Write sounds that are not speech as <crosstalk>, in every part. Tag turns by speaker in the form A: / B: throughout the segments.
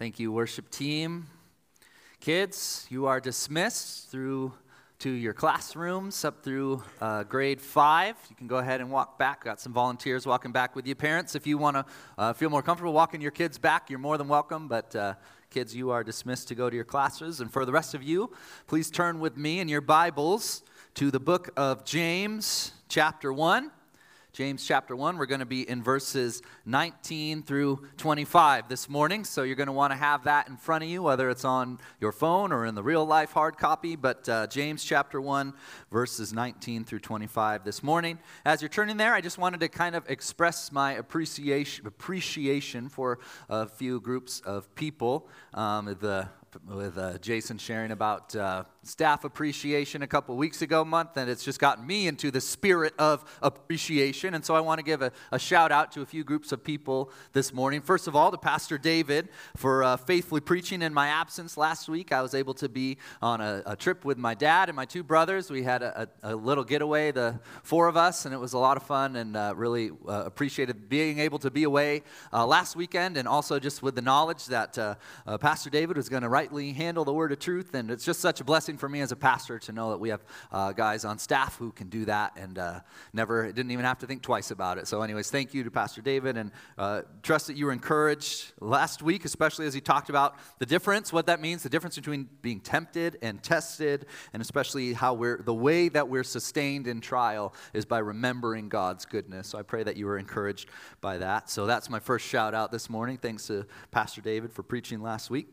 A: Thank you, worship team. Kids, you are dismissed through to your classrooms up through uh, grade five. You can go ahead and walk back. Got some volunteers walking back with you. Parents, if you want to uh, feel more comfortable walking your kids back, you're more than welcome. But uh, kids, you are dismissed to go to your classes. And for the rest of you, please turn with me in your Bibles to the book of James, chapter 1. James chapter 1. We're going to be in verses 19 through 25 this morning. So you're going to want to have that in front of you, whether it's on your phone or in the real life hard copy. But uh, James chapter 1, verses 19 through 25 this morning. As you're turning there, I just wanted to kind of express my appreciation, appreciation for a few groups of people. Um, the with uh, Jason sharing about uh, staff appreciation a couple weeks ago month, and it's just gotten me into the spirit of appreciation. And so I want to give a, a shout out to a few groups of people this morning. First of all, to Pastor David for uh, faithfully preaching in my absence last week. I was able to be on a, a trip with my dad and my two brothers. We had a, a, little getaway, the four of us, and it was a lot of fun and uh, really uh, appreciated being able to be away uh, last weekend and also just with the knowledge that uh, Pastor David was going to rightly handle the word of truth. And it's just such a blessing for me as a pastor to know that we have uh, guys on staff who can do that and uh, never didn't even have to think twice about it. So, anyways, thank you to Pastor David and uh, trust that you were encouraged last week, especially as he talked about the difference, what that means, the difference between being tempted and tested, and especially how we're the way that we're sustained in trial is by remembering God's goodness. So, I pray that you were encouraged by that. So, that's my first shout out this morning. Thanks to Pastor David for preaching last week.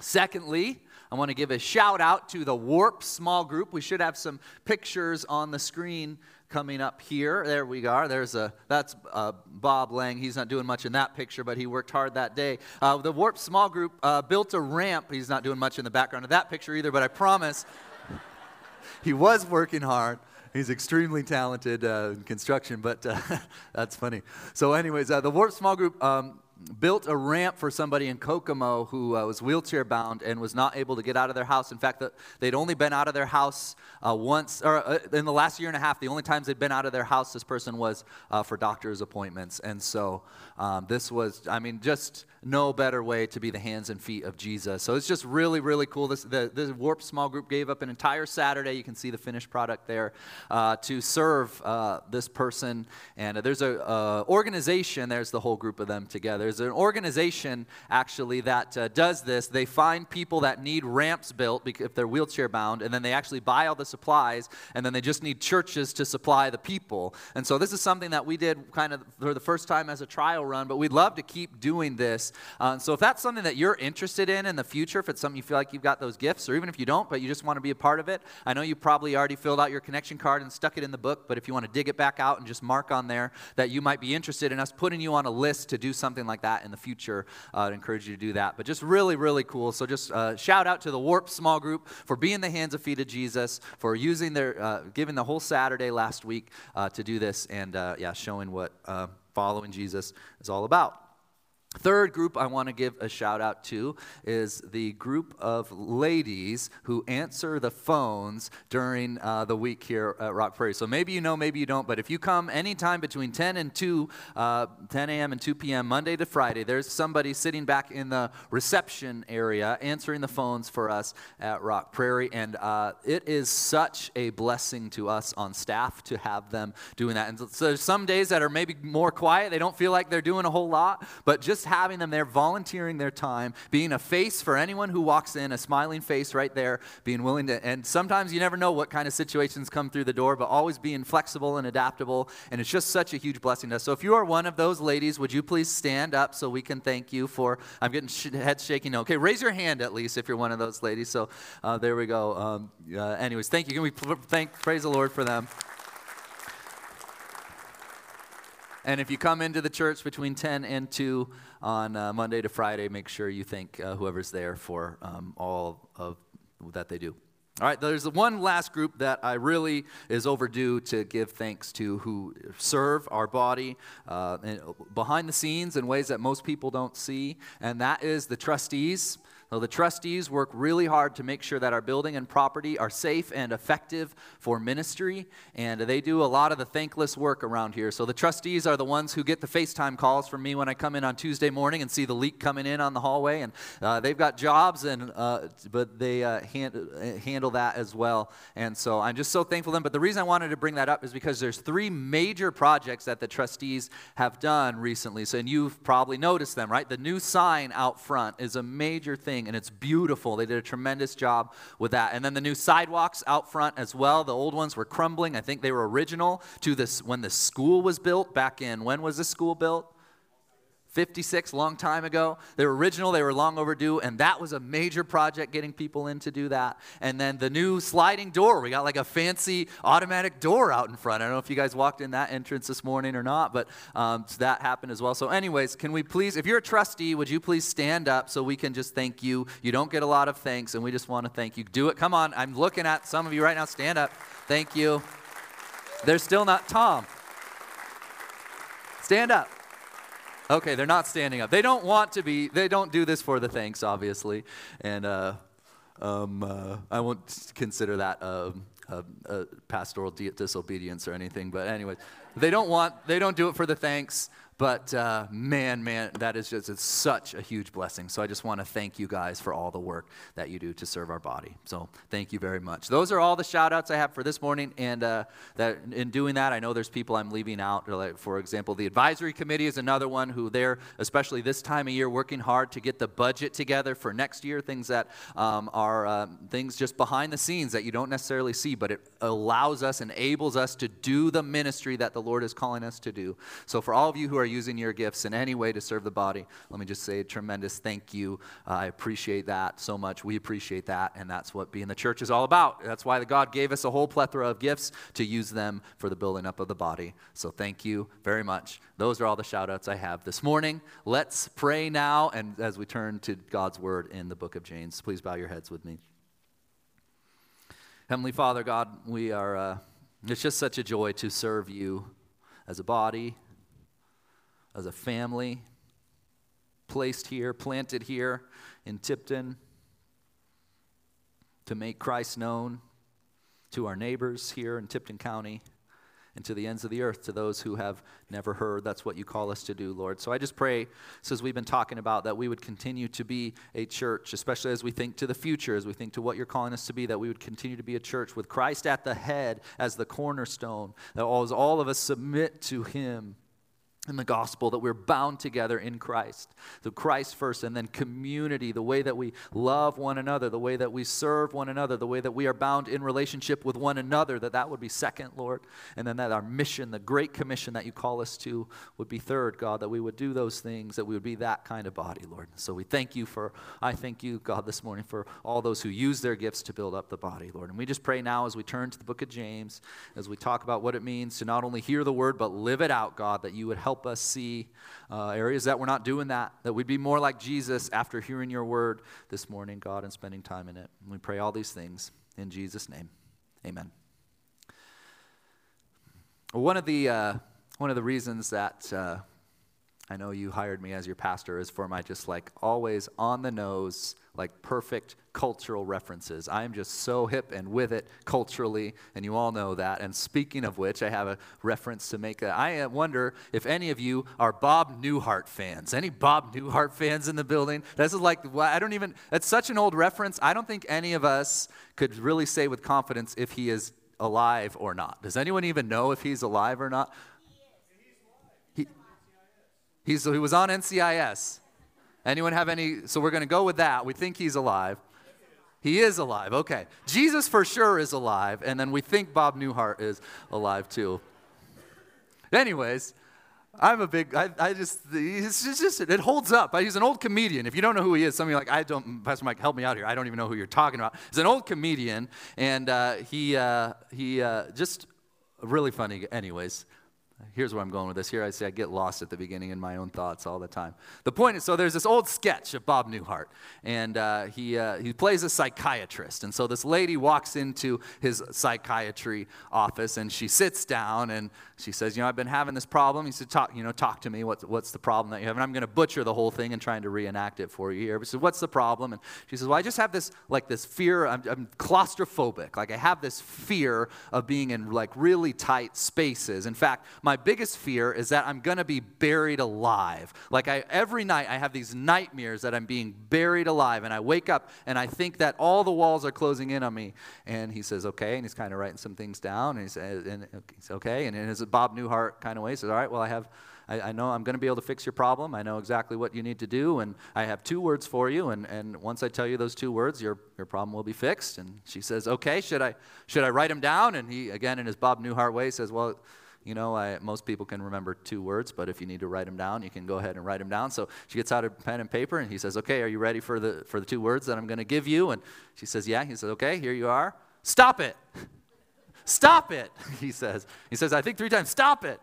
A: Secondly, I want to give a shout out to the Warp small group. We should have some pictures on the screen coming up here. There we are. There's a that's uh, Bob Lang. He's not doing much in that picture, but he worked hard that day. Uh, the Warp small group uh, built a ramp. He's not doing much in the background of that picture either, but I promise <laughs> he was working hard. He's extremely talented uh, in construction, but uh, <laughs> that's funny. So, anyways, uh, the Warp small group. Um, built a ramp for somebody in Kokomo who uh, was wheelchair bound and was not able to get out of their house. In fact, the, they'd only been out of their house uh, once, or uh, in the last year and a half, the only times they'd been out of their house, this person was uh, for doctor's appointments. And so um, this was, I mean, just no better way to be the hands and feet of Jesus. So it's just really, really cool. This, the, the Warp Small Group gave up an entire Saturday. You can see the finished product there uh, to serve uh, this person. And there's an organization, there's the whole group of them together there's an organization actually that uh, does this. They find people that need ramps built if they're wheelchair bound, and then they actually buy all the supplies, and then they just need churches to supply the people. And so this is something that we did kind of for the first time as a trial run, but we'd love to keep doing this. Uh, so if that's something that you're interested in in the future, if it's something you feel like you've got those gifts, or even if you don't, but you just want to be a part of it, I know you probably already filled out your connection card and stuck it in the book, but if you want to dig it back out and just mark on there that you might be interested in us putting you on a list to do something like that in the future. Uh, I'd encourage you to do that. But just really, really cool. So just uh, shout out to the Warp Small Group for being the hands and feet of Jesus, for using their, uh, giving the whole Saturday last week uh, to do this, and uh, yeah, showing what following Jesus is all about. Third group I want to give a shout out to is the group of ladies who answer the phones during uh, the week here at Rock Prairie. So maybe you know, maybe you don't, but if you come anytime between 10 and 2, uh, 10 a.m. and 2 p.m., Monday to Friday, there's somebody sitting back in the reception area answering the phones for us at Rock Prairie. And uh, it is such a blessing to us on staff to have them doing that. And so there's some days that are maybe more quiet, they don't feel like they're doing a whole lot, but just just having them there, volunteering their time, being a face for anyone who walks in, a smiling face right there, being willing to, and sometimes you never know what kind of situations come through the door, but always being flexible and adaptable. And it's just such a huge blessing to us. So if you are one of those ladies, would you please stand up so we can thank you for, I'm getting sh- head shaking. Okay, raise your hand at least if you're one of those ladies. So uh, there we go. Um, uh, anyways, thank you. Can we thank, praise the Lord for them? And if you come into the church between 10 and 2 on uh, Monday to Friday, make sure you thank uh, whoever's there for um, all of that they do. All right, there's one last group that I really is overdue to give thanks to who serve our body uh, behind the scenes in ways that most people don't see, and that is the trustees. So the trustees work really hard to make sure that our building and property are safe and effective for ministry, and they do a lot of the thankless work around here. So the trustees are the ones who get the FaceTime calls from me when I come in on Tuesday morning and see the leak coming in on the hallway, and uh, they've got jobs, and uh, but they uh, hand, handle that as well. And so I'm just so thankful for them. But the reason I wanted to bring that up is because there's three major projects that the trustees have done recently. So and you've probably noticed them, right? The new sign out front is a major thing and it's beautiful. They did a tremendous job with that. And then the new sidewalks out front as well. The old ones were crumbling. I think they were original to this when the school was built back in when was the school built? 56, long time ago. They were original, they were long overdue, and that was a major project getting people in to do that. And then the new sliding door, we got like a fancy automatic door out in front. I don't know if you guys walked in that entrance this morning or not, but um, so that happened as well. So, anyways, can we please, if you're a trustee, would you please stand up so we can just thank you? You don't get a lot of thanks, and we just want to thank you. Do it. Come on. I'm looking at some of you right now. Stand up. Thank you. They're still not Tom. Stand up. Okay, they're not standing up. They don't want to be, they don't do this for the thanks, obviously. And uh, um, uh, I won't consider that a, a, a pastoral disobedience or anything. But, anyway, they don't want, they don't do it for the thanks. But uh, man, man, that is just it's such a huge blessing. So I just want to thank you guys for all the work that you do to serve our body. So thank you very much. Those are all the shout outs I have for this morning. And uh, that in doing that, I know there's people I'm leaving out. Like, for example, the advisory committee is another one who they're, especially this time of year, working hard to get the budget together for next year. Things that um, are um, things just behind the scenes that you don't necessarily see, but it allows us, enables us to do the ministry that the Lord is calling us to do. So for all of you who are using your gifts in any way to serve the body, let me just say a tremendous thank you. Uh, I appreciate that so much. We appreciate that, and that's what being the church is all about. That's why God gave us a whole plethora of gifts to use them for the building up of the body. So thank you very much. Those are all the shout outs I have this morning. Let's pray now, and as we turn to God's word in the book of James, please bow your heads with me. Heavenly Father, God, we are, uh, it's just such a joy to serve you as a body, as a family, placed here, planted here in Tipton to make Christ known to our neighbors here in Tipton County and to the ends of the earth, to those who have never heard. That's what you call us to do, Lord. So I just pray, as we've been talking about, that we would continue to be a church, especially as we think to the future, as we think to what you're calling us to be, that we would continue to be a church with Christ at the head as the cornerstone, that as all of us submit to Him in the gospel that we're bound together in Christ. So Christ first, and then community, the way that we love one another, the way that we serve one another, the way that we are bound in relationship with one another, that that would be second, Lord. And then that our mission, the great commission that you call us to, would be third, God, that we would do those things, that we would be that kind of body, Lord. So we thank you for, I thank you, God, this morning for all those who use their gifts to build up the body, Lord. And we just pray now as we turn to the book of James, as we talk about what it means to not only hear the word, but live it out, God, that you would help help us see uh, areas that we're not doing that, that we'd be more like Jesus after hearing your word this morning, God, and spending time in it. And we pray all these things in Jesus' name. Amen. One of the, uh, one of the reasons that uh, I know you hired me as your pastor is for my just like always on the nose like perfect cultural references. I'm just so hip and with it culturally, and you all know that. And speaking of which, I have a reference to make. I uh, wonder if any of you are Bob Newhart fans. Any Bob Newhart fans in the building? This is like, I don't even, it's such an old reference. I don't think any of us could really say with confidence if he is alive or not. Does anyone even know if he's alive or not? He, he's, he was on NCIS. Anyone have any? So we're going to go with that. We think he's alive. He is alive. Okay. Jesus for sure is alive. And then we think Bob Newhart is alive too. Anyways, I'm a big, I, I just, it's just, it holds up. He's an old comedian. If you don't know who he is, some of you are like, I don't, Pastor Mike, help me out here. I don't even know who you're talking about. He's an old comedian, and uh, he, uh, he uh, just really funny, anyways. Here's where I'm going with this. Here I say I get lost at the beginning in my own thoughts all the time. The point is so there's this old sketch of Bob Newhart, and uh, he, uh, he plays a psychiatrist. And so this lady walks into his psychiatry office and she sits down and she says, You know, I've been having this problem. He said, Talk, you know, talk to me. What's, what's the problem that you have? And I'm going to butcher the whole thing and trying to reenact it for you here. But she says, What's the problem? And she says, Well, I just have this, like, this fear. I'm, I'm claustrophobic. Like, I have this fear of being in, like, really tight spaces. In fact, my biggest fear is that I'm going to be buried alive. Like, I, every night I have these nightmares that I'm being buried alive. And I wake up and I think that all the walls are closing in on me. And he says, Okay. And he's kind of writing some things down. And he says, and, he's Okay. And in his Bob Newhart kind of way, he says, All right, well, I have. I, I know I'm going to be able to fix your problem. I know exactly what you need to do, and I have two words for you. And, and once I tell you those two words, your, your problem will be fixed. And she says, Okay, should I, should I write them down? And he, again, in his Bob Newhart way, says, Well, you know, I, most people can remember two words, but if you need to write them down, you can go ahead and write them down. So she gets out a pen and paper, and he says, "Okay, are you ready for the for the two words that I'm going to give you?" And she says, "Yeah." He says, "Okay, here you are. Stop it, <laughs> stop it." <laughs> He says. He says, "I think three times. Stop it."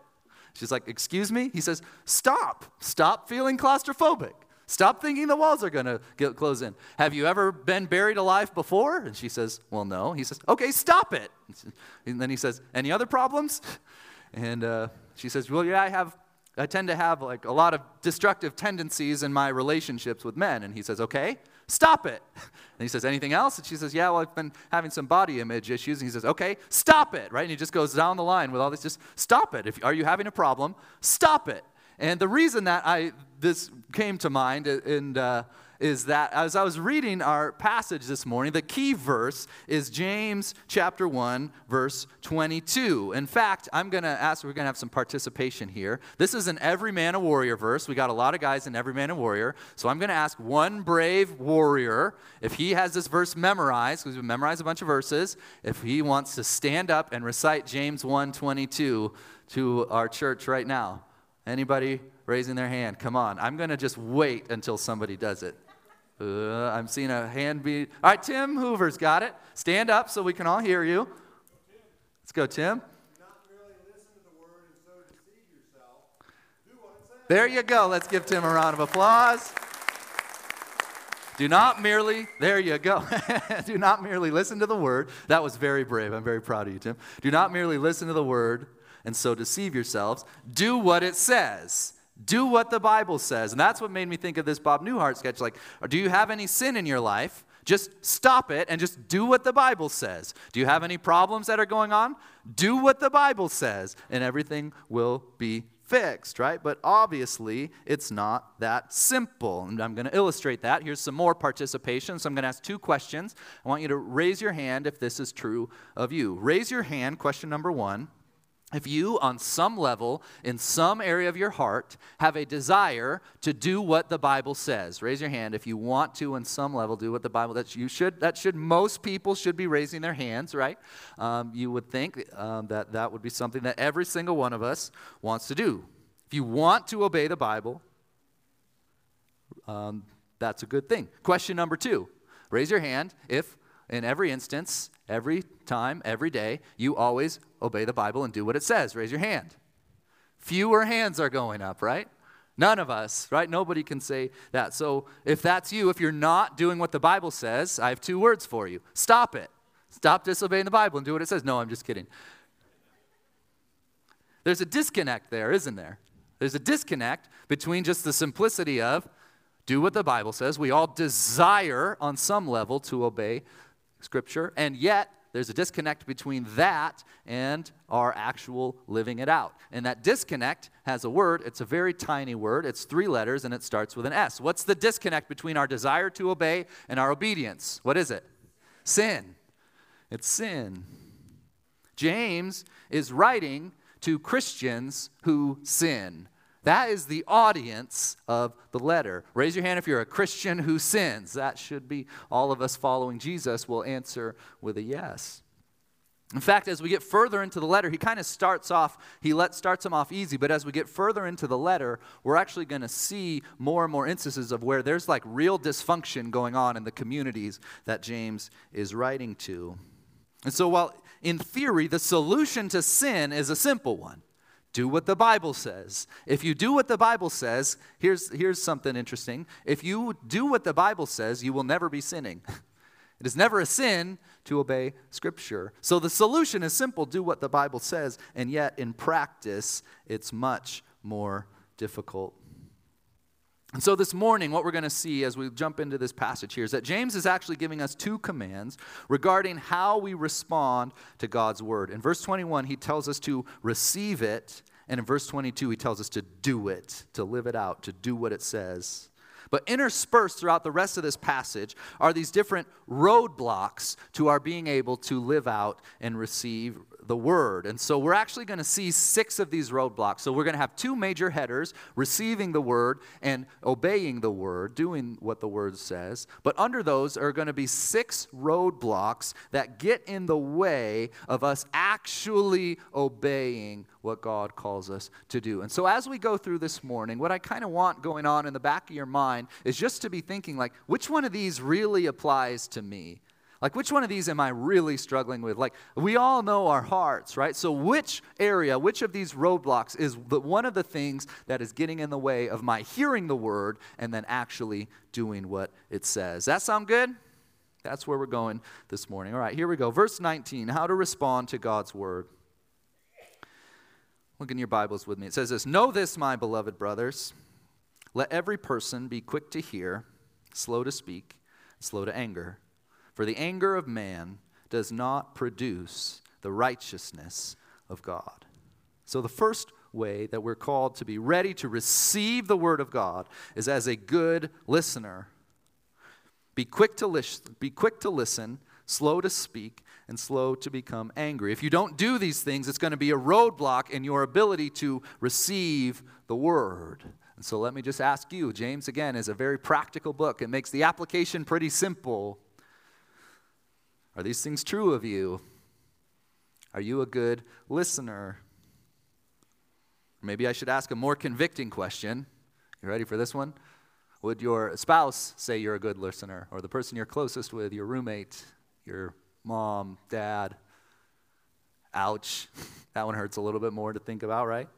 A: She's like, Excuse me? He says, Stop. Stop feeling claustrophobic. Stop thinking the walls are going to close in. Have you ever been buried alive before? And she says, Well, no. He says, Okay, stop it. <laughs> And then he says, Any other problems? And uh, she says, Well, yeah, I have. I tend to have like a lot of destructive tendencies in my relationships with men. And he says, Okay, stop it. <laughs> And he says, Anything else? And she says, Yeah, well, I've been having some body image issues. And he says, Okay, stop it, right? And he just goes down the line with all this, just stop it. If, are you having a problem? Stop it. And the reason that I this came to mind, and uh, is that as I was reading our passage this morning, the key verse is James chapter 1, verse 22. In fact, I'm going to ask, we're going to have some participation here. This is an every man a warrior verse. We got a lot of guys in every man a warrior. So I'm going to ask one brave warrior if he has this verse memorized, because we memorized a bunch of verses, if he wants to stand up and recite James 1 22 to our church right now. Anybody raising their hand? Come on. I'm going to just wait until somebody does it. Uh, I'm seeing a hand be. All right, Tim Hoover's got it. Stand up so we can all hear you. Let's go, Tim. There you go. Let's give Tim a round of applause. Do not merely, there you go. <laughs> Do not merely listen to the word. That was very brave. I'm very proud of you, Tim. Do not merely listen to the word and so deceive yourselves. Do what it says. Do what the Bible says. And that's what made me think of this Bob Newhart sketch. Like, do you have any sin in your life? Just stop it and just do what the Bible says. Do you have any problems that are going on? Do what the Bible says, and everything will be fixed, right? But obviously, it's not that simple. And I'm going to illustrate that. Here's some more participation. So I'm going to ask two questions. I want you to raise your hand if this is true of you. Raise your hand, question number one if you, on some level, in some area of your heart, have a desire to do what the Bible says, raise your hand. If you want to, on some level, do what the Bible that you should. That should most people should be raising their hands, right? Um, you would think um, that that would be something that every single one of us wants to do. If you want to obey the Bible, um, that's a good thing. Question number two: Raise your hand if, in every instance, every time, every day, you always obey the Bible and do what it says. Raise your hand. Fewer hands are going up, right? None of us, right? Nobody can say that. So if that's you, if you're not doing what the Bible says, I have two words for you stop it. Stop disobeying the Bible and do what it says. No, I'm just kidding. There's a disconnect there, isn't there? There's a disconnect between just the simplicity of do what the Bible says. We all desire on some level to obey Scripture, and yet there's a disconnect between that and our actual living it out. And that disconnect has a word. It's a very tiny word. It's three letters and it starts with an S. What's the disconnect between our desire to obey and our obedience? What is it? Sin. It's sin. James is writing to Christians who sin. That is the audience of the letter. Raise your hand if you're a Christian who sins. That should be all of us following Jesus will answer with a yes. In fact, as we get further into the letter, he kind of starts off, he let, starts them off easy, but as we get further into the letter, we're actually going to see more and more instances of where there's like real dysfunction going on in the communities that James is writing to. And so, while in theory, the solution to sin is a simple one do what the Bible says. If you do what the Bible says, here's, here's something interesting. If you do what the Bible says, you will never be sinning. <laughs> It is never a sin to obey Scripture. So the solution is simple do what the Bible says, and yet in practice, it's much more difficult. And so this morning, what we're going to see as we jump into this passage here is that James is actually giving us two commands regarding how we respond to God's word. In verse 21, he tells us to receive it, and in verse 22, he tells us to do it, to live it out, to do what it says. But interspersed throughout the rest of this passage are these different roadblocks to our being able to live out and receive the word. And so we're actually going to see six of these roadblocks. So we're going to have two major headers receiving the word and obeying the word, doing what the word says. But under those are going to be six roadblocks that get in the way of us actually obeying what God calls us to do. And so as we go through this morning, what I kind of want going on in the back of your mind is just to be thinking like, which one of these really applies to me? Like, which one of these am I really struggling with? Like, we all know our hearts, right? So, which area, which of these roadblocks is the, one of the things that is getting in the way of my hearing the word and then actually doing what it says? That sound good? That's where we're going this morning. All right, here we go. Verse 19 How to respond to God's word. Look in your Bibles with me. It says this Know this, my beloved brothers. Let every person be quick to hear, slow to speak, slow to anger for the anger of man does not produce the righteousness of God. So, the first way that we're called to be ready to receive the word of God is as a good listener. Be quick to, listen, be quick to listen, slow to speak, and slow to become angry. If you don't do these things, it's going to be a roadblock in your ability to receive the word. And so let me just ask you James, again, is a very practical book. It makes the application pretty simple. Are these things true of you? Are you a good listener? Maybe I should ask a more convicting question. You ready for this one? Would your spouse say you're a good listener? Or the person you're closest with, your roommate, your mom, dad? Ouch. <laughs> That one hurts a little bit more to think about, right?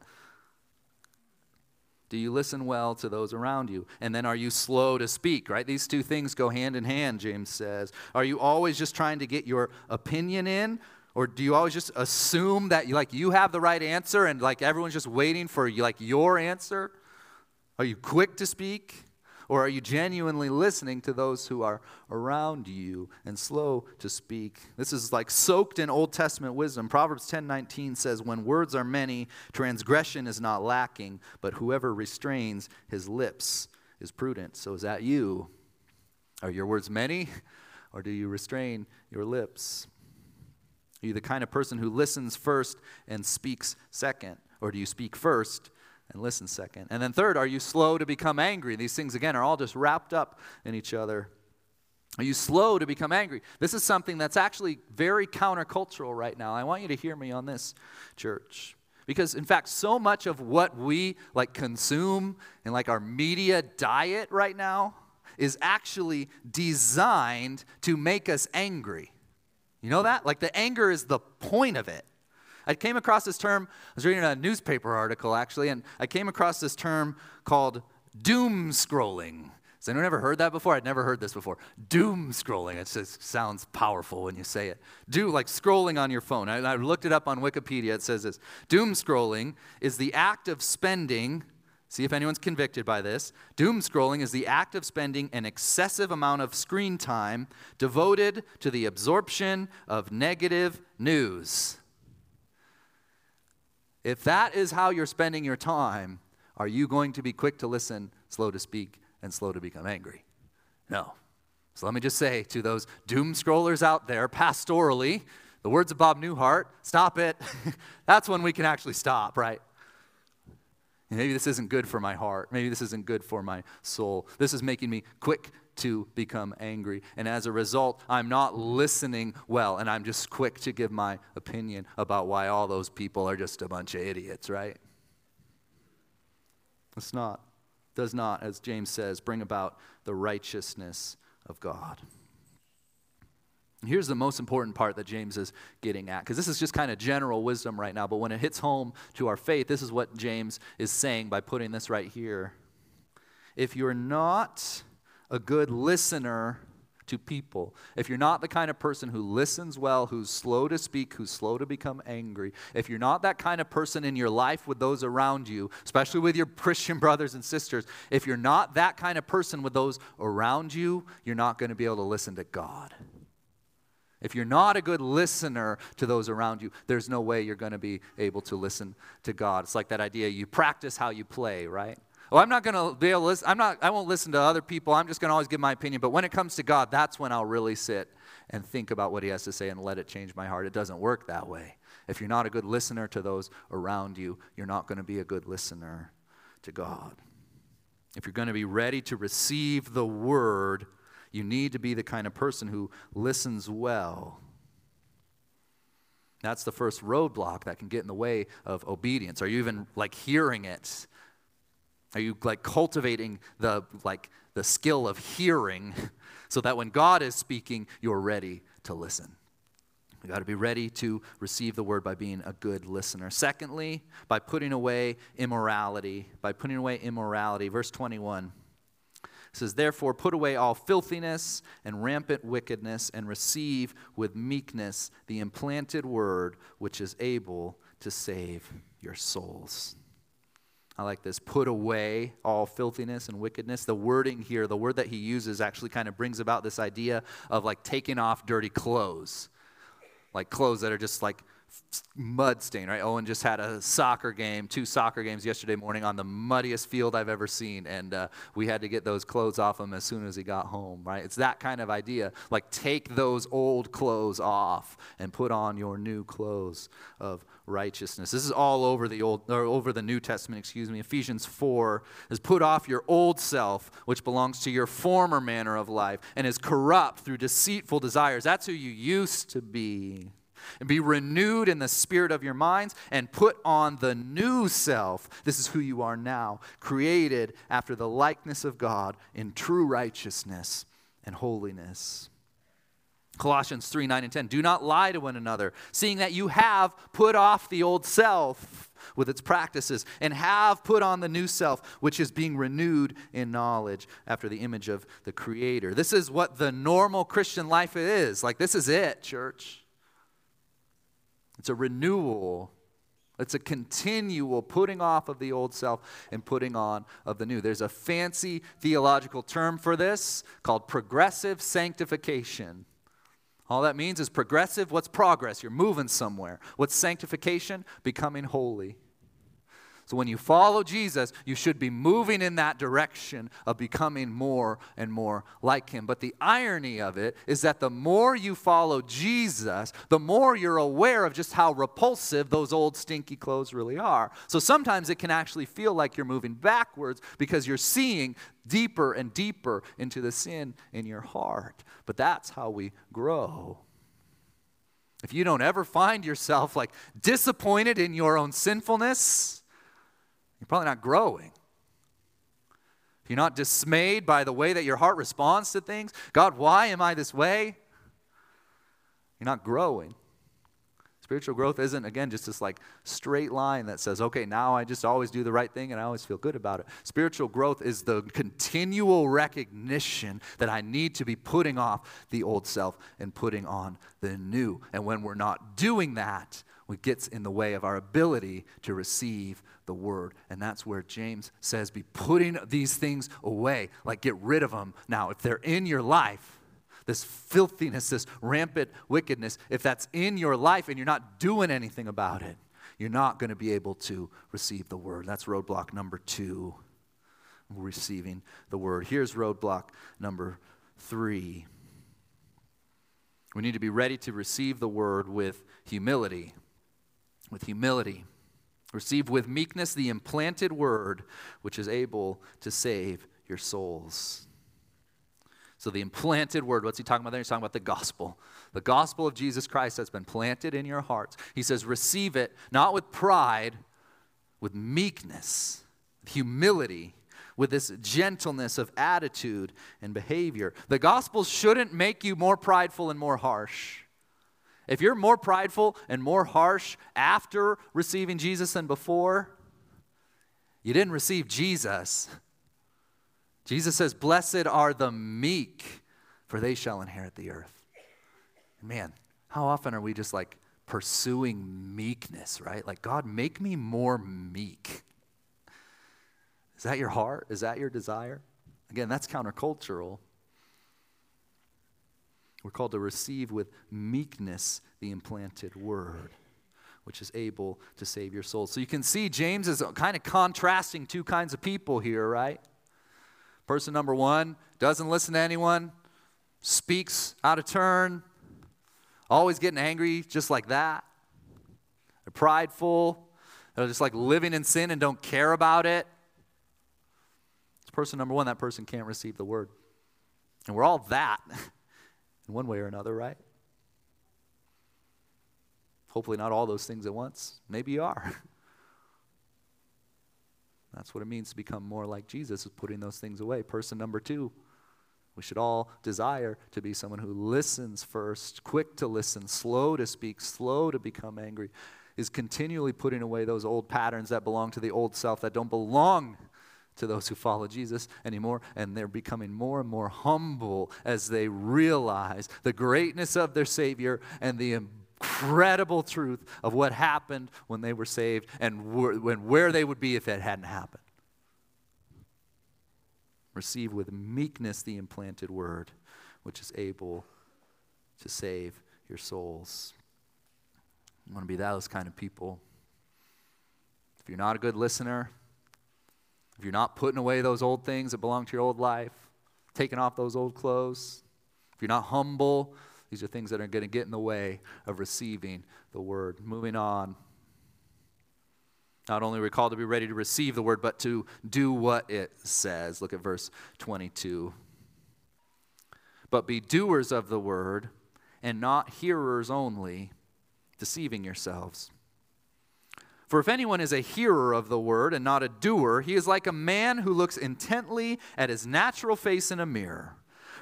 A: Do you listen well to those around you? And then are you slow to speak, right? These two things go hand in hand, James says. Are you always just trying to get your opinion in? Or do you always just assume that you, like you have the right answer and like everyone's just waiting for like your answer? Are you quick to speak? Or are you genuinely listening to those who are around you and slow to speak? This is like soaked in Old Testament wisdom. Proverbs 10:19 says, "When words are many, transgression is not lacking, but whoever restrains his lips is prudent." So is that you? Are your words many or do you restrain your lips? Are you the kind of person who listens first and speaks second? Or do you speak first and listen second. And then third, are you slow to become angry? These things, again, are all just wrapped up in each other. Are you slow to become angry? This is something that's actually very countercultural right now. I want you to hear me on this, church. Because in fact, so much of what we like consume and like our media diet right now is actually designed to make us angry. You know that? Like the anger is the point of it. I came across this term, I was reading a newspaper article actually, and I came across this term called doom scrolling. Has anyone ever heard that before? I'd never heard this before. Doom scrolling. It just sounds powerful when you say it. Do like scrolling on your phone. I, I looked it up on Wikipedia. It says this Doom scrolling is the act of spending, see if anyone's convicted by this. Doom scrolling is the act of spending an excessive amount of screen time devoted to the absorption of negative news. If that is how you're spending your time, are you going to be quick to listen, slow to speak, and slow to become angry? No. So let me just say to those doom scrollers out there, pastorally, the words of Bob Newhart, stop it. <laughs> That's when we can actually stop, right? Maybe this isn't good for my heart. Maybe this isn't good for my soul. This is making me quick to become angry. And as a result, I'm not listening well, and I'm just quick to give my opinion about why all those people are just a bunch of idiots, right? It's not, does not, as James says, bring about the righteousness of God. Here's the most important part that James is getting at, because this is just kind of general wisdom right now, but when it hits home to our faith, this is what James is saying by putting this right here. If you're not a good listener to people, if you're not the kind of person who listens well, who's slow to speak, who's slow to become angry, if you're not that kind of person in your life with those around you, especially with your <laughs> Christian brothers and sisters, if you're not that kind of person with those around you, you're not going to be able to listen to God. If you're not a good listener to those around you, there's no way you're going to be able to listen to God. It's like that idea you practice how you play, right? Well, I'm not going to be able to listen. I'm not, I won't listen to other people. I'm just going to always give my opinion. But when it comes to God, that's when I'll really sit and think about what He has to say and let it change my heart. It doesn't work that way. If you're not a good listener to those around you, you're not going to be a good listener to God. If you're going to be ready to receive the word, you need to be the kind of person who listens well. That's the first roadblock that can get in the way of obedience. Are you even like hearing it? Are you like cultivating the like the skill of hearing <laughs> so that when God is speaking, you're ready to listen? You got to be ready to receive the word by being a good listener. Secondly, by putting away immorality. By putting away immorality. Verse 21 says, Therefore, put away all filthiness and rampant wickedness, and receive with meekness the implanted word which is able to save your souls. I like this. Put away all filthiness and wickedness. The wording here, the word that he uses, actually kind of brings about this idea of like taking off dirty clothes. Like clothes that are just like mud stain, right? Owen just had a soccer game, two soccer games yesterday morning on the muddiest field I've ever seen, and uh, we had to get those clothes off him as soon as he got home, right? It's that kind of idea. Like, take those old clothes off and put on your new clothes of righteousness. This is all over the old or over the New Testament, excuse me. Ephesians 4 is put off your old self, which belongs to your former manner of life and is corrupt through deceitful desires. That's who you used to be and be renewed in the spirit of your minds and put on the new self. This is who you are now, created after the likeness of God in true righteousness and holiness. Colossians 3 9 and 10. Do not lie to one another, seeing that you have put off the old self with its practices and have put on the new self, which is being renewed in knowledge after the image of the Creator. This is what the normal Christian life is. Like, this is it, church. It's a renewal. It's a continual putting off of the old self and putting on of the new. There's a fancy theological term for this called progressive sanctification. All that means is progressive. What's progress? You're moving somewhere. What's sanctification? Becoming holy. So when you follow Jesus, you should be moving in that direction of becoming more and more like him. But the irony of it is that the more you follow Jesus, the more you're aware of just how repulsive those old stinky clothes really are. So sometimes it can actually feel like you're moving backwards because you're seeing deeper and deeper into the sin in your heart. But that's how we grow. If you don't ever find yourself like disappointed in your own sinfulness, you're probably not growing. If you're not dismayed by the way that your heart responds to things, God, why am I this way? You're not growing. Spiritual growth isn't, again, just this like straight line that says, okay, now I just always do the right thing and I always feel good about it. Spiritual growth is the continual recognition that I need to be putting off the old self and putting on the new. And when we're not doing that, it gets in the way of our ability to receive the word. And that's where James says, be putting these things away. Like, get rid of them now. If they're in your life, this filthiness, this rampant wickedness, if that's in your life and you're not doing anything about it, you're not going to be able to receive the word. That's roadblock number two, receiving the word. Here's roadblock number three. We need to be ready to receive the word with humility. With humility. Receive with meekness the implanted word, which is able to save your souls. So, the implanted word, what's he talking about there? He's talking about the gospel. The gospel of Jesus Christ has been planted in your hearts. He says, receive it, not with pride, with meekness, humility, with this gentleness of attitude and behavior. The gospel shouldn't make you more prideful and more harsh. If you're more prideful and more harsh after receiving Jesus than before, you didn't receive Jesus. Jesus says, Blessed are the meek, for they shall inherit the earth. Man, how often are we just like pursuing meekness, right? Like, God, make me more meek. Is that your heart? Is that your desire? Again, that's countercultural. We're called to receive with meekness the implanted word, which is able to save your soul. So you can see James is kind of contrasting two kinds of people here, right? Person number one doesn't listen to anyone, speaks out of turn, always getting angry just like that. They're prideful, they're just like living in sin and don't care about it. It's person number one, that person can't receive the word. And we're all that. <laughs> in one way or another, right? Hopefully, not all those things at once. Maybe you are. <laughs> That's what it means to become more like Jesus, is putting those things away. Person number two, we should all desire to be someone who listens first, quick to listen, slow to speak, slow to become angry, is continually putting away those old patterns that belong to the old self, that don't belong to those who follow Jesus anymore, and they're becoming more and more humble as they realize the greatness of their Savior and the incredible truth of what happened when they were saved and when, where they would be if it hadn't happened. Receive with meekness the implanted word, which is able to save your souls. You want to be those kind of people. If you're not a good listener, if you're not putting away those old things that belong to your old life, taking off those old clothes, if you're not humble, these are things that are going to get in the way of receiving the word. Moving on. Not only are we called to be ready to receive the word, but to do what it says. Look at verse 22. But be doers of the word and not hearers only, deceiving yourselves. For if anyone is a hearer of the word and not a doer, he is like a man who looks intently at his natural face in a mirror.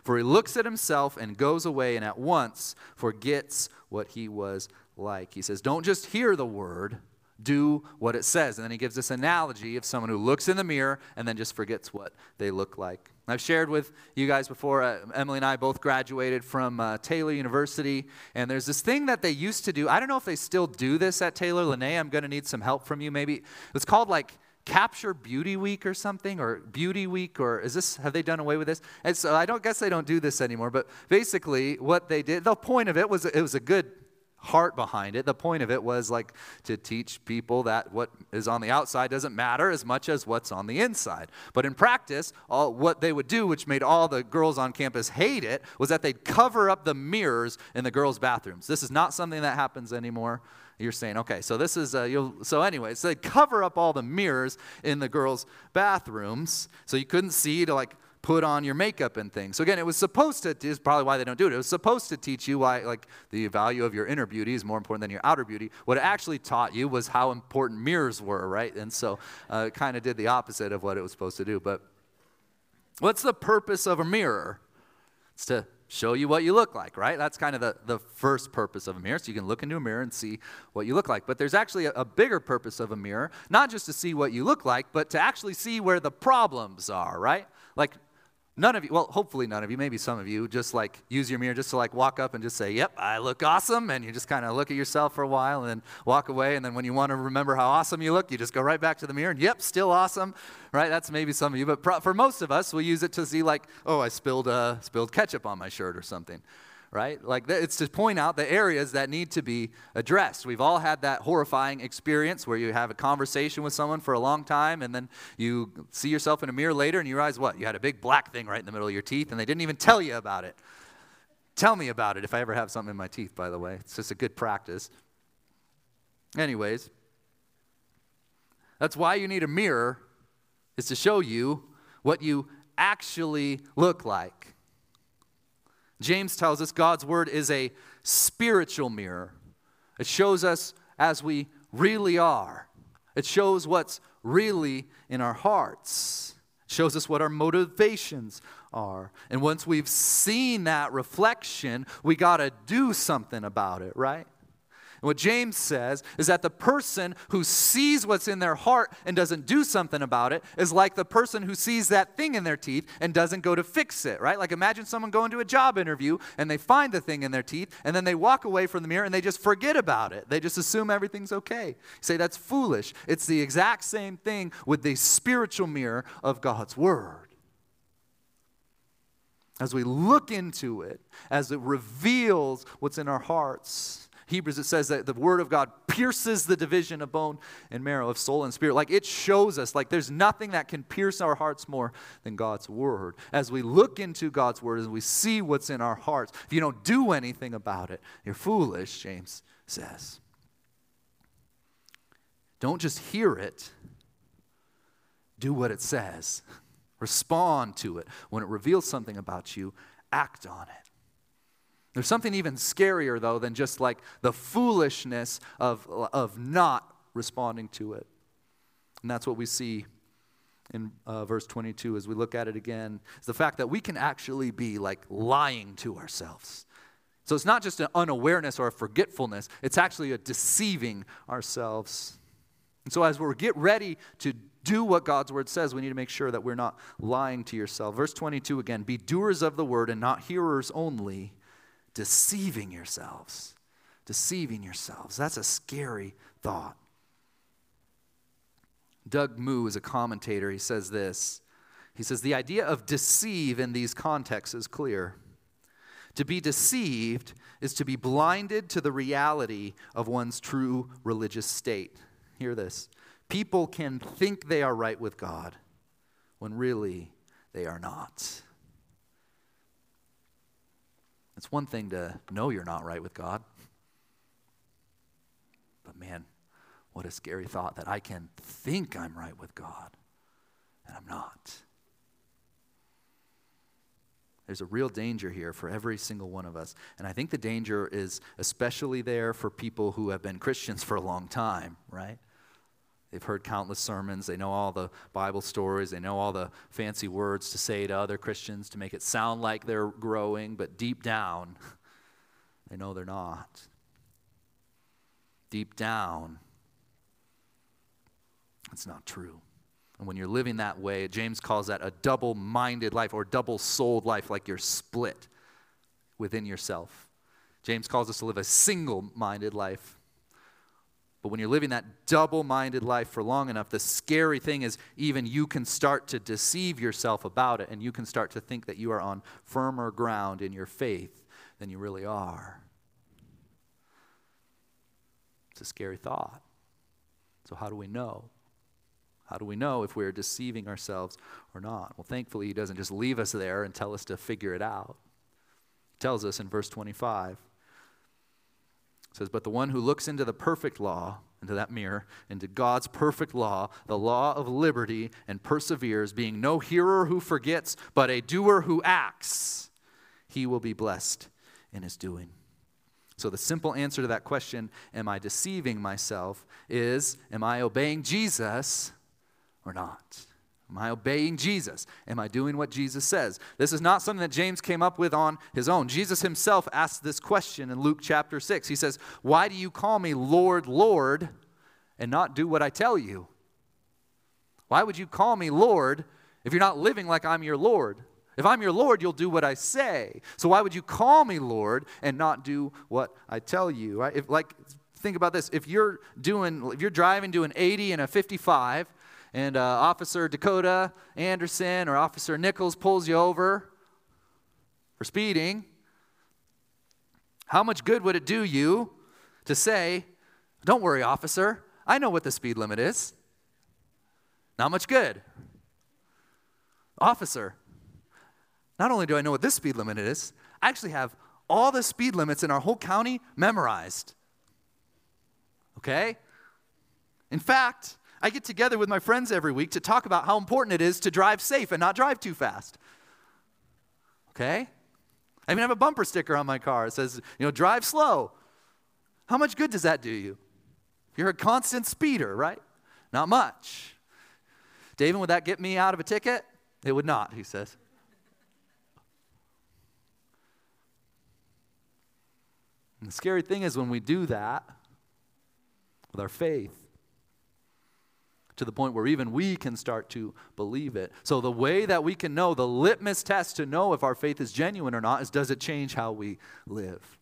A: For he looks at himself and goes away and at once forgets what he was like. He says, Don't just hear the word, do what it says. And then he gives this analogy of someone who looks in the mirror and then just forgets what they look like. I've shared with you guys before, uh, Emily and I both graduated from uh, Taylor University, and there's this thing that they used to do. I don't know if they still do this at Taylor. Lene, I'm going to need some help from you maybe. It's called like Capture Beauty Week or something, or Beauty Week, or is this, have they done away with this? And so I don't guess they don't do this anymore, but basically what they did, the point of it was it was a good heart behind it. The point of it was like to teach people that what is on the outside doesn't matter as much as what's on the inside. But in practice, all, what they would do, which made all the girls on campus hate it, was that they'd cover up the mirrors in the girls' bathrooms. This is not something that happens anymore. You're saying, okay, so this is, uh, you'll, so anyway, so they cover up all the mirrors in the girls' bathrooms so you couldn't see to like put on your makeup and things. So again, it was supposed to, is probably why they don't do it. It was supposed to teach you why, like, the value of your inner beauty is more important than your outer beauty. What it actually taught you was how important mirrors were, right? And so uh, it kind of did the opposite of what it was supposed to do. But what's the purpose of a mirror? It's to show you what you look like, right? That's kind of the, the first purpose of a mirror. So you can look into a mirror and see what you look like. But there's actually a, a, bigger purpose of a mirror, not just to see what you look like, but to actually see where the problems are, right? Like None of you, well, hopefully none of you, maybe some of you, just like use your mirror just to like walk up and just say, Yep, I look awesome. And you just kind of look at yourself for a while and then walk away. And then when you want to remember how awesome you look, you just go right back to the mirror and, Yep, still awesome. Right? That's maybe some of you. But pro- for most of us, we use it to see, like, Oh, I spilled, uh, spilled ketchup on my shirt or something right? Like it's to point out the areas that need to be addressed. We've all had that horrifying experience where you have a conversation with someone for a long time and then you see yourself in a mirror later and you realize what? You had a big black thing right in the middle of your teeth and they didn't even tell you about it. Tell me about it if I ever have something in my teeth, by the way. It's just a good practice. Anyways, that's why you need a mirror is to show you what you actually look like. James tells us God's word is a spiritual mirror. It shows us as we really are, it shows what's really in our hearts. It shows us what our motivations are. And once we've seen that reflection, we got to do something about it, right? And what James says is that the person who sees what's in their heart and doesn't do something about it is like the person who sees that thing in their teeth and doesn't go to fix it, right? Like imagine someone going to a job interview and they find the thing in their teeth and then they walk away from the mirror and they just forget about it. They just assume everything's okay. You say that's foolish. It's the exact same thing with the spiritual mirror of God's Word as we look into it, as it reveals what's in our hearts, Hebrews, it says that the Word of God pierces the division of bone and marrow, of soul and spirit. Like it shows us, like there's nothing that can pierce our hearts more than God's Word. As we look into God's Word, as we see what's in our hearts, if you don't do anything about it, you're foolish, James says. Don't just hear it, do what it says. <laughs> Respond to it. When it reveals something about you, act on it. There's something even scarier, though, than just like the foolishness of, of not responding to it. And that's what we see in uh, verse 22 as we look at it again is the fact that we can actually be like lying to ourselves. So it's not just an unawareness or a forgetfulness, it's actually a deceiving ourselves. And so as we get ready to do what God's word says, we need to make sure that we're not lying to yourself. Verse 22 again be doers of the word and not hearers only deceiving yourselves. Deceiving yourselves. That's a scary thought. Doug Moo is a commentator. He says this. He says, The idea of deceive in these contexts is clear. To be deceived is to be blinded to the reality of one's true religious state. Hear this. People can think they are right with God when really they are not. It's one thing to know you're not right with God. But man, what a scary thought that I can think I'm right with God and I'm not. There's a real danger here for every single one of us. And I think the danger is especially there for people who have been Christians for a long time, right? They've heard countless sermons. They know all the Bible stories. They know all the fancy words to say to other Christians to make it sound like they're growing, but deep down, <laughs> they know they're not. Deep down, it's not true. And when you're living that way, James calls that a double minded life or double souled life, like you're split within yourself. James calls us to live a single minded life but when you're living that double minded life for long enough, the scary thing is even you can start to deceive yourself about it, and you can start to think that you are on firmer ground in your faith than you really are. It's a scary thought. So, how do we know? How do we know if we're deceiving ourselves or not? Well, thankfully, he doesn't just leave us there and tell us to figure it out. He tells us in verse 25 it says, But the one who looks into the perfect law, into that mirror, into God's perfect law, the law of liberty, and perseveres, being no hearer who forgets, but a doer who acts, he will be blessed in his doing. So, the simple answer to that question, am I deceiving myself, is, am I obeying Jesus or not? Am I obeying Jesus? Am I doing what Jesus says? This is not something that James came up with on his own. Jesus himself asked this question in Luke chapter 6. He says, Why do you call me Lord, Lord, and not do what I tell you? Why would you call me Lord if you're not living like I'm your Lord? If I'm your Lord, you'll do what I say. So why would you call me Lord and not do what I tell you? Right? If, like, think about this. If you're doing, if you're driving doing 80 and a 55, and uh, Officer Dakota Anderson or Officer Nichols pulls you over for speeding, how much good would it do you to say, Don't worry, officer, I know what the speed limit is? Not much good. Officer, not only do I know what this speed limit is, I actually have all the speed limits in our whole county memorized. Okay? In fact, I get together with my friends every week to talk about how important it is to drive safe and not drive too fast. Okay? I even have a bumper sticker on my car. It says, you know, drive slow. How much good does that do you? You're a constant speeder, right? Not much. David, would that get me out of a ticket? It would not, he says. And the scary thing is when we do that with our faith, to the point where even we can start to believe it. So, the way that we can know, the litmus test to know if our faith is genuine or not, is does it change how we live?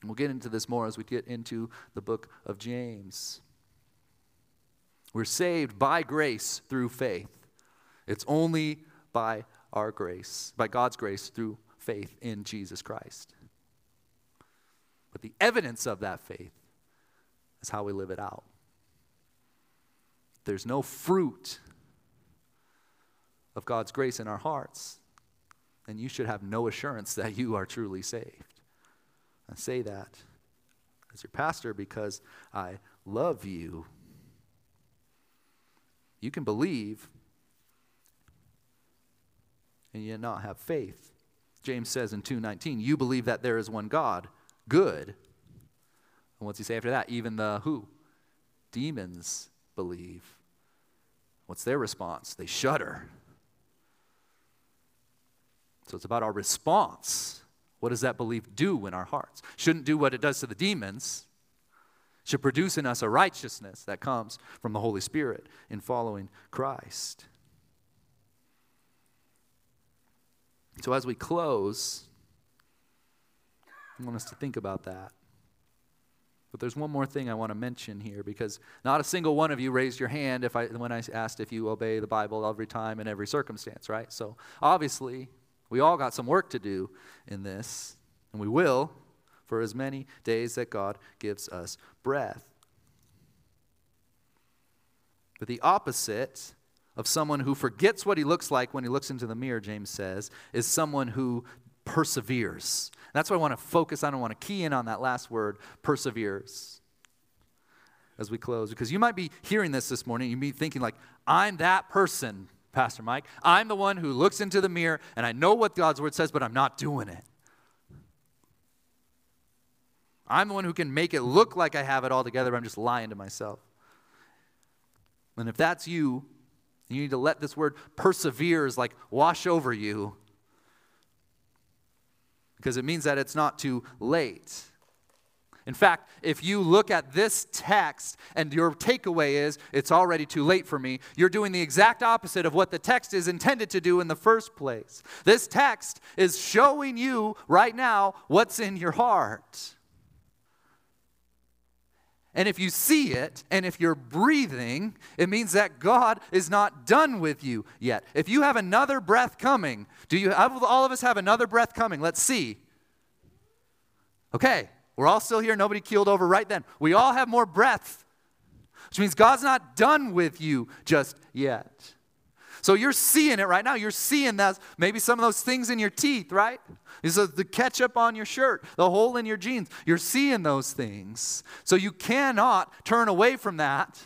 A: And we'll get into this more as we get into the book of James. We're saved by grace through faith. It's only by our grace, by God's grace through faith in Jesus Christ. But the evidence of that faith is how we live it out. There's no fruit of God's grace in our hearts, then you should have no assurance that you are truly saved. I say that as your pastor because I love you. You can believe and yet not have faith. James says in 2:19, "You believe that there is one God." good. And what's he say after that? Even the who? Demons believe. What's their response? They shudder. So it's about our response. What does that belief do in our hearts? Shouldn't do what it does to the demons. Should produce in us a righteousness that comes from the Holy Spirit in following Christ. So as we close, I want us to think about that. But there's one more thing I want to mention here because not a single one of you raised your hand if I, when I asked if you obey the Bible every time in every circumstance, right? So obviously, we all got some work to do in this, and we will for as many days that God gives us breath. But the opposite of someone who forgets what he looks like when he looks into the mirror, James says, is someone who perseveres. That's what I want to focus on. I want to key in on that last word, perseveres, as we close. Because you might be hearing this this morning. You might be thinking, like, I'm that person, Pastor Mike. I'm the one who looks into the mirror and I know what God's word says, but I'm not doing it. I'm the one who can make it look like I have it all together, but I'm just lying to myself. And if that's you, you need to let this word perseveres like wash over you because it means that it's not too late. In fact, if you look at this text and your takeaway is, it's already too late for me, you're doing the exact opposite of what the text is intended to do in the first place. This text is showing you right now what's in your heart. And if you see it and if you're breathing, it means that God is not done with you yet. If you have another breath coming, do you all of us have another breath coming? Let's see. Okay, we're all still here. Nobody keeled over right then. We all have more breath, which means God's not done with you just yet. So you're seeing it right now. You're seeing that maybe some of those things in your teeth, right? Is the ketchup on your shirt, the hole in your jeans. You're seeing those things. So you cannot turn away from that.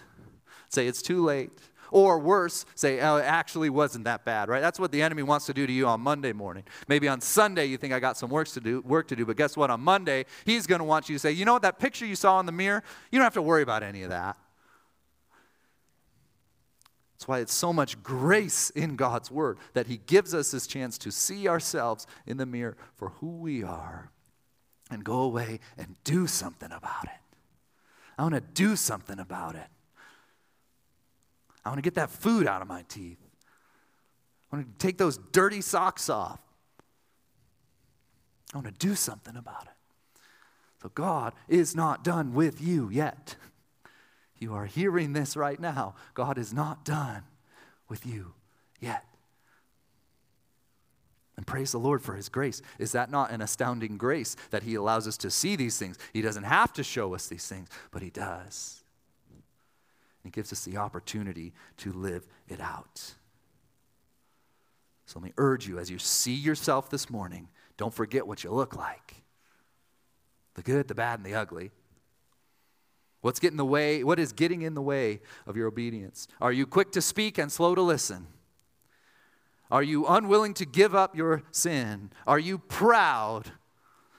A: Say it's too late. Or worse, say, oh, it actually wasn't that bad, right? That's what the enemy wants to do to you on Monday morning. Maybe on Sunday you think I got some work to do, work to do, but guess what? On Monday, he's going to want you to say, you know what, that picture you saw in the mirror, you don't have to worry about any of that. That's why it's so much grace in God's word that He gives us this chance to see ourselves in the mirror for who we are and go away and do something about it. I want to do something about it. I want to get that food out of my teeth. I want to take those dirty socks off. I want to do something about it. So God is not done with you yet. You are hearing this right now. God is not done with you yet. And praise the Lord for His grace. Is that not an astounding grace that He allows us to see these things? He doesn't have to show us these things, but He does. He gives us the opportunity to live it out. So let me urge you as you see yourself this morning, don't forget what you look like the good, the bad, and the ugly. What's getting the way? What is getting in the way of your obedience? Are you quick to speak and slow to listen? Are you unwilling to give up your sin? Are you proud?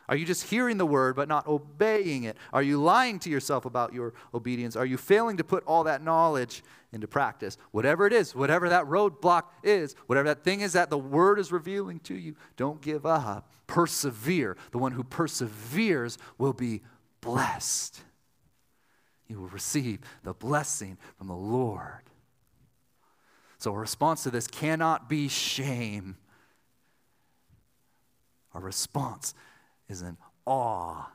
A: Are you just hearing the word but not obeying it? Are you lying to yourself about your obedience? Are you failing to put all that knowledge into practice? Whatever it is, whatever that roadblock is, whatever that thing is that the word is revealing to you, don't give up. Persevere. The one who perseveres will be blessed. You will receive the blessing from the Lord. So, a response to this cannot be shame. Our response is in awe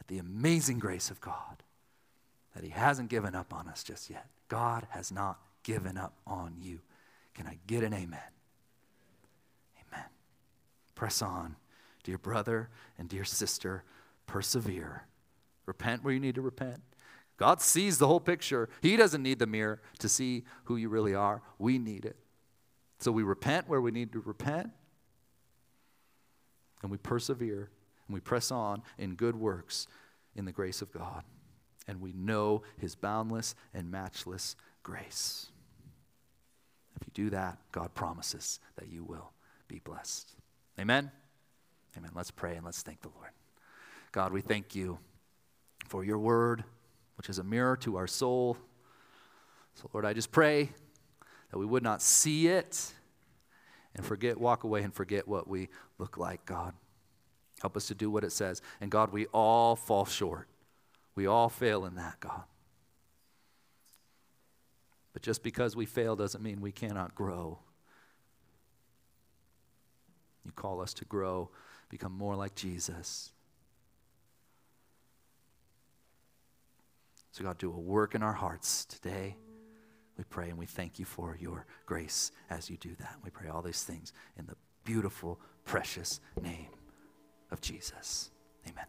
A: at the amazing grace of God that He hasn't given up on us just yet. God has not given up on you. Can I get an amen? Amen. Press on, dear brother and dear sister. Persevere. Repent where you need to repent. God sees the whole picture. He doesn't need the mirror to see who you really are. We need it. So we repent where we need to repent and we persevere and we press on in good works in the grace of God. And we know his boundless and matchless grace. If you do that, God promises that you will be blessed. Amen? Amen. Let's pray and let's thank the Lord. God, we thank you for your word, which is a mirror to our soul. So, Lord, I just pray that we would not see it and forget, walk away and forget what we look like, God. Help us to do what it says. And God, we all fall short. We all fail in that, God. But just because we fail doesn't mean we cannot grow. You call us to grow, become more like Jesus. So, God, do a work in our hearts today. We pray and we thank you for your grace as you do that. We pray all these things in the beautiful, precious name of Jesus. Amen.